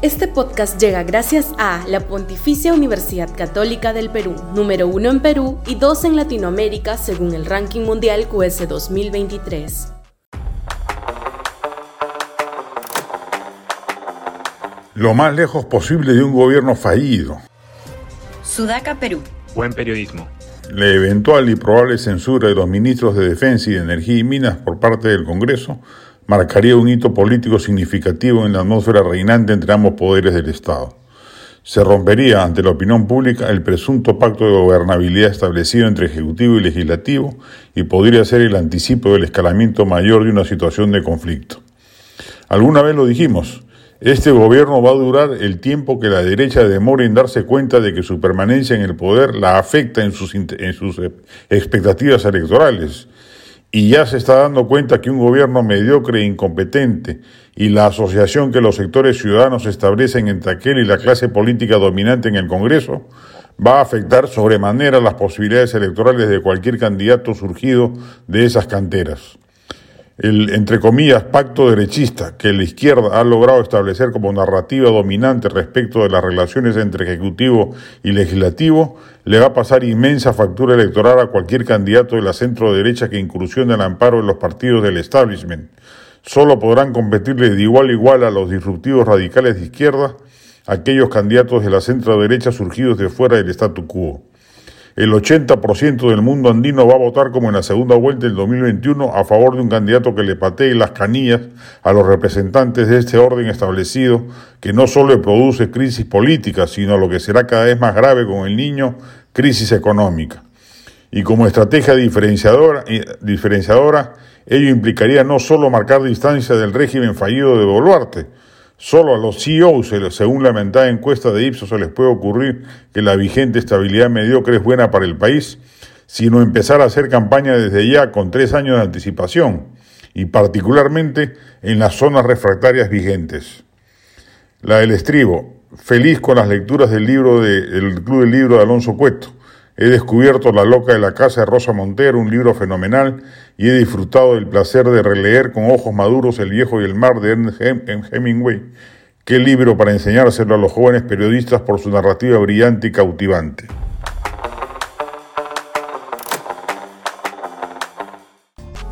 Este podcast llega gracias a la Pontificia Universidad Católica del Perú, número uno en Perú y dos en Latinoamérica según el ranking mundial QS 2023. Lo más lejos posible de un gobierno fallido. Sudaca, Perú. Buen periodismo. La eventual y probable censura de los ministros de Defensa y de Energía y Minas por parte del Congreso marcaría un hito político significativo en la atmósfera reinante entre ambos poderes del Estado. Se rompería ante la opinión pública el presunto pacto de gobernabilidad establecido entre Ejecutivo y Legislativo y podría ser el anticipo del escalamiento mayor de una situación de conflicto. Alguna vez lo dijimos, este gobierno va a durar el tiempo que la derecha demore en darse cuenta de que su permanencia en el poder la afecta en sus, en sus expectativas electorales y ya se está dando cuenta que un gobierno mediocre e incompetente y la asociación que los sectores ciudadanos establecen entre aquel y la clase política dominante en el Congreso va a afectar sobremanera las posibilidades electorales de cualquier candidato surgido de esas canteras el, entre comillas, pacto derechista que la izquierda ha logrado establecer como narrativa dominante respecto de las relaciones entre Ejecutivo y Legislativo, le va a pasar inmensa factura electoral a cualquier candidato de la centro derecha que incursione al amparo de los partidos del establishment. Solo podrán competirle de igual a igual a los disruptivos radicales de izquierda aquellos candidatos de la centro derecha surgidos de fuera del statu quo. El 80% del mundo andino va a votar como en la segunda vuelta del 2021 a favor de un candidato que le patee las canillas a los representantes de este orden establecido que no solo produce crisis política, sino lo que será cada vez más grave con el niño, crisis económica. Y como estrategia diferenciadora, eh, diferenciadora ello implicaría no solo marcar distancia del régimen fallido de Boluarte, Solo a los CEOs, según la mentada encuesta de Ipsos, se les puede ocurrir que la vigente estabilidad mediocre es buena para el país, sino empezar a hacer campaña desde ya con tres años de anticipación, y particularmente en las zonas refractarias vigentes. La del estribo, feliz con las lecturas del libro del Club del Libro de Alonso Cueto. He descubierto La loca de la casa de Rosa Montero, un libro fenomenal, y he disfrutado del placer de releer con ojos maduros El viejo y el mar de Ernest Hemingway. Qué libro para enseñárselo a los jóvenes periodistas por su narrativa brillante y cautivante.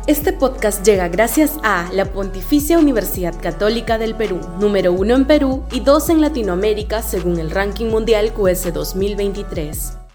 Este podcast llega gracias a la Pontificia Universidad Católica del Perú, número uno en Perú y dos en Latinoamérica según el ranking mundial QS 2023.